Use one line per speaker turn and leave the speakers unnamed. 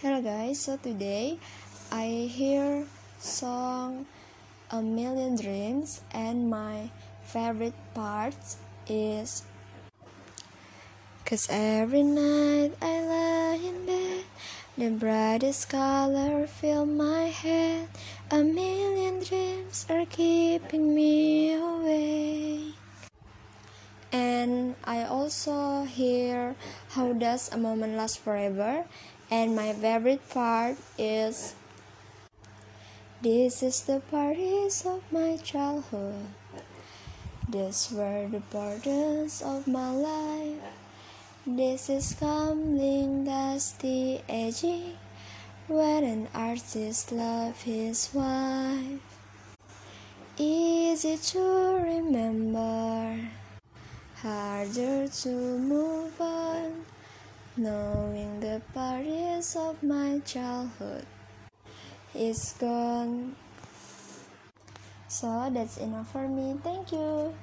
Hello guys, so today I hear song A Million Dreams and my favorite part is Cause every night I lie in bed The brightest color fill my head. A million dreams are keeping me awake and I also hear How Does a Moment Last Forever and my favorite part is This is the parties of my childhood. These were the burdens of my life. This is coming dusty aging When an artist loves his wife. Easy to remember Harder to move on Knowing the parties of my childhood is gone. So that's enough for me. Thank you.